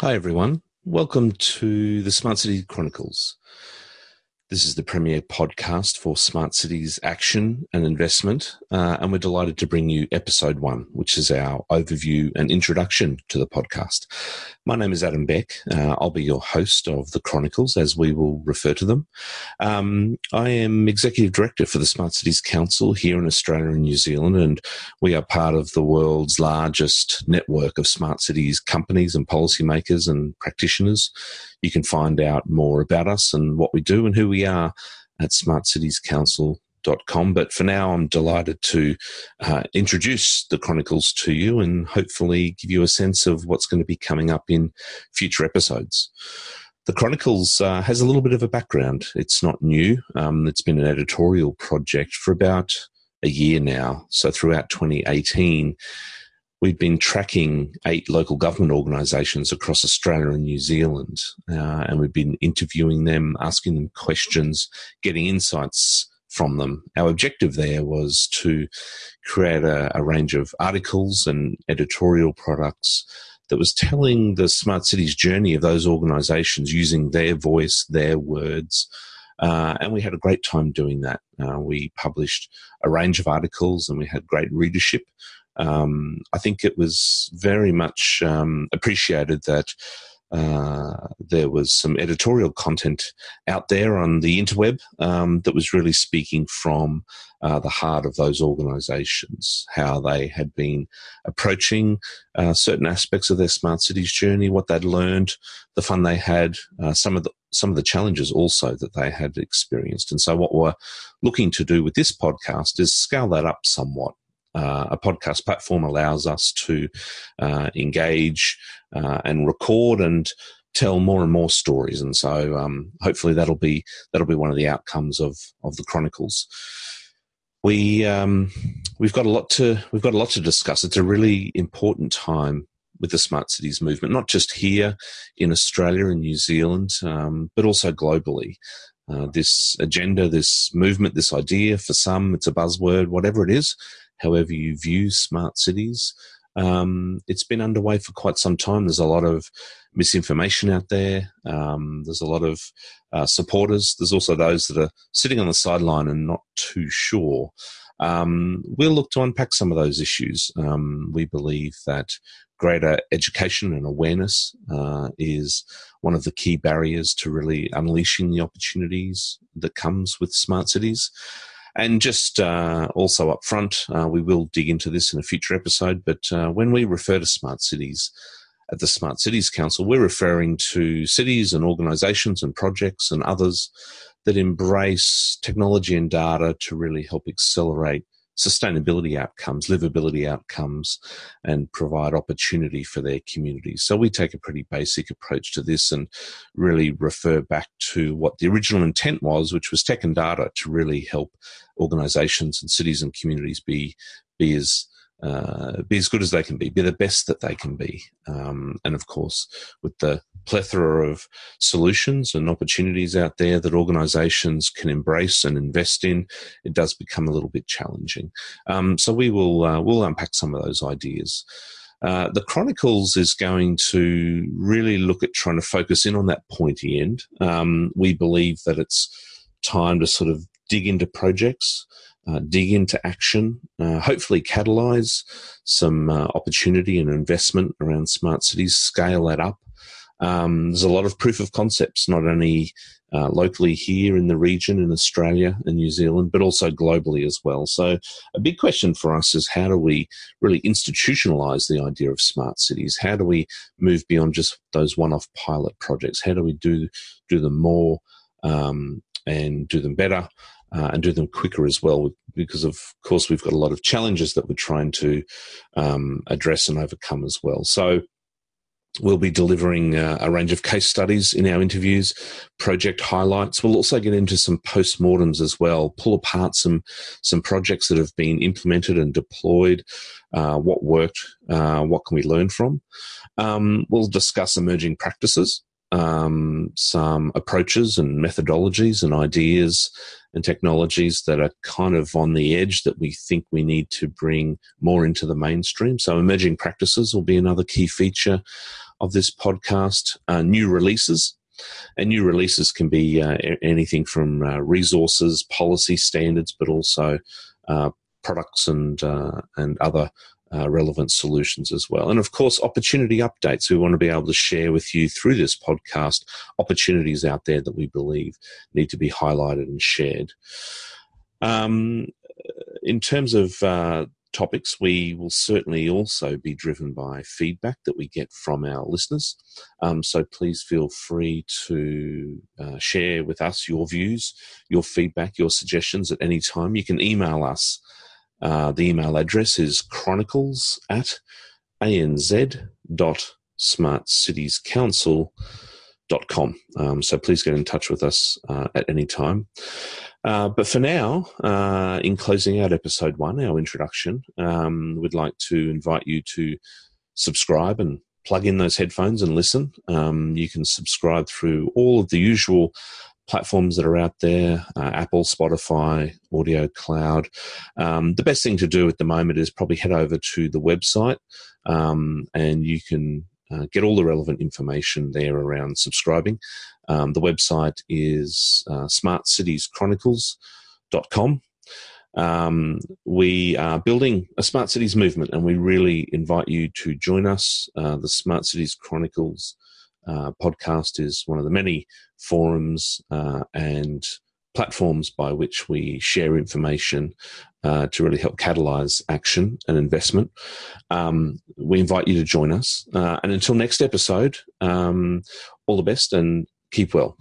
Hi, everyone. Welcome to the Smart City Chronicles. This is the premier podcast for smart cities action and investment, uh, and we're delighted to bring you episode one, which is our overview and introduction to the podcast. My name is Adam Beck. Uh, I'll be your host of the Chronicles, as we will refer to them. Um, I am executive director for the Smart Cities Council here in Australia and New Zealand, and we are part of the world's largest network of smart cities companies and policymakers and practitioners. You can find out more about us and what we do and who we are at smartcitiescouncil.com. But for now, I'm delighted to uh, introduce the Chronicles to you and hopefully give you a sense of what's going to be coming up in future episodes. The Chronicles uh, has a little bit of a background. It's not new. Um, it's been an editorial project for about a year now. So throughout 2018, we've been tracking eight local government organisations across Australia and New Zealand, uh, and we've been interviewing them, asking them questions, getting insights from them. Our objective there was to create a, a range of articles and editorial products that was telling the smart cities journey of those organisations using their voice, their words. Uh, and we had a great time doing that. Uh, we published a range of articles and we had great readership um, I think it was very much um, appreciated that uh, there was some editorial content out there on the interweb um, that was really speaking from uh, the heart of those organizations, how they had been approaching uh, certain aspects of their smart cities journey, what they'd learned, the fun they had, uh, some of the some of the challenges also that they had experienced. And so, what we're looking to do with this podcast is scale that up somewhat uh, a podcast platform allows us to uh, engage uh, and record and tell more and more stories. And so, um, hopefully, that'll be that'll be one of the outcomes of of the chronicles. We um, we've got a lot to we've got a lot to discuss. It's a really important time with the smart cities movement, not just here in Australia and New Zealand, um, but also globally. Uh, this agenda, this movement, this idea, for some, it's a buzzword, whatever it is, however you view smart cities. Um, it's been underway for quite some time. There's a lot of misinformation out there. Um, there's a lot of uh, supporters. There's also those that are sitting on the sideline and not too sure. Um, we'll look to unpack some of those issues. Um, we believe that greater education and awareness uh, is one of the key barriers to really unleashing the opportunities that comes with smart cities. And just uh, also up front, uh, we will dig into this in a future episode, but uh, when we refer to smart cities at the Smart Cities Council, we're referring to cities and organizations and projects and others that embrace technology and data to really help accelerate sustainability outcomes, livability outcomes, and provide opportunity for their communities. So we take a pretty basic approach to this and really refer back to what the original intent was, which was tech and data to really help organizations and cities and communities be, be as uh, be as good as they can be, be the best that they can be. Um, and of course, with the plethora of solutions and opportunities out there that organizations can embrace and invest in, it does become a little bit challenging. Um, so we will uh, we'll unpack some of those ideas. Uh, the Chronicles is going to really look at trying to focus in on that pointy end. Um, we believe that it's time to sort of dig into projects uh, dig into action, uh, hopefully catalyze some uh, opportunity and investment around smart cities, scale that up. Um, there's a lot of proof of concepts, not only uh, locally here in the region in Australia and New Zealand, but also globally as well. So, a big question for us is how do we really institutionalize the idea of smart cities? How do we move beyond just those one-off pilot projects? How do we do do them more um, and do them better? uh, and do them quicker as well, because of course we've got a lot of challenges that we're trying to um, address and overcome as well. So we'll be delivering uh, a range of case studies in our interviews, project highlights. We'll also get into some postmortems as well, pull apart some some projects that have been implemented and deployed. Uh, what worked? Uh, what can we learn from? Um, we'll discuss emerging practices um, some approaches and methodologies and ideas and technologies that are kind of on the edge that we think we need to bring more into the mainstream. So, emerging practices will be another key feature. Of this podcast, new releases. And new releases can be uh, anything from uh, resources, policy standards, but also uh, products and uh, and other uh, relevant solutions as well. And of course, opportunity updates. We want to be able to share with you through this podcast opportunities out there that we believe need to be highlighted and shared. Um, in terms of uh, topics, we will certainly also be driven by feedback that we get from our listeners. Um, so please feel free to uh, share with us your views, your feedback, your suggestions at any time. You can email us uh, the email address is chronicles at anz.smartcitiescouncil.com. Um, so please get in touch with us uh, at any time. Uh, but for now, uh, in closing out episode one, our introduction, um, we'd like to invite you to subscribe and plug in those headphones and listen. Um, you can subscribe through all of the usual platforms that are out there uh, Apple, Spotify, Audio Cloud. Um, the best thing to do at the moment is probably head over to the website um, and you can uh, get all the relevant information there around subscribing. Um, the website is uh, smartcitieschronicles.com. Um, we are building a smart cities movement, and we really invite you to join us. Uh, the Smart Cities Chronicles uh, podcast is one of the many forums uh, and platforms by which we share information uh, to really help catalyze action and investment. Um, we invite you to join us. Uh, and until next episode, um, all the best and keep well.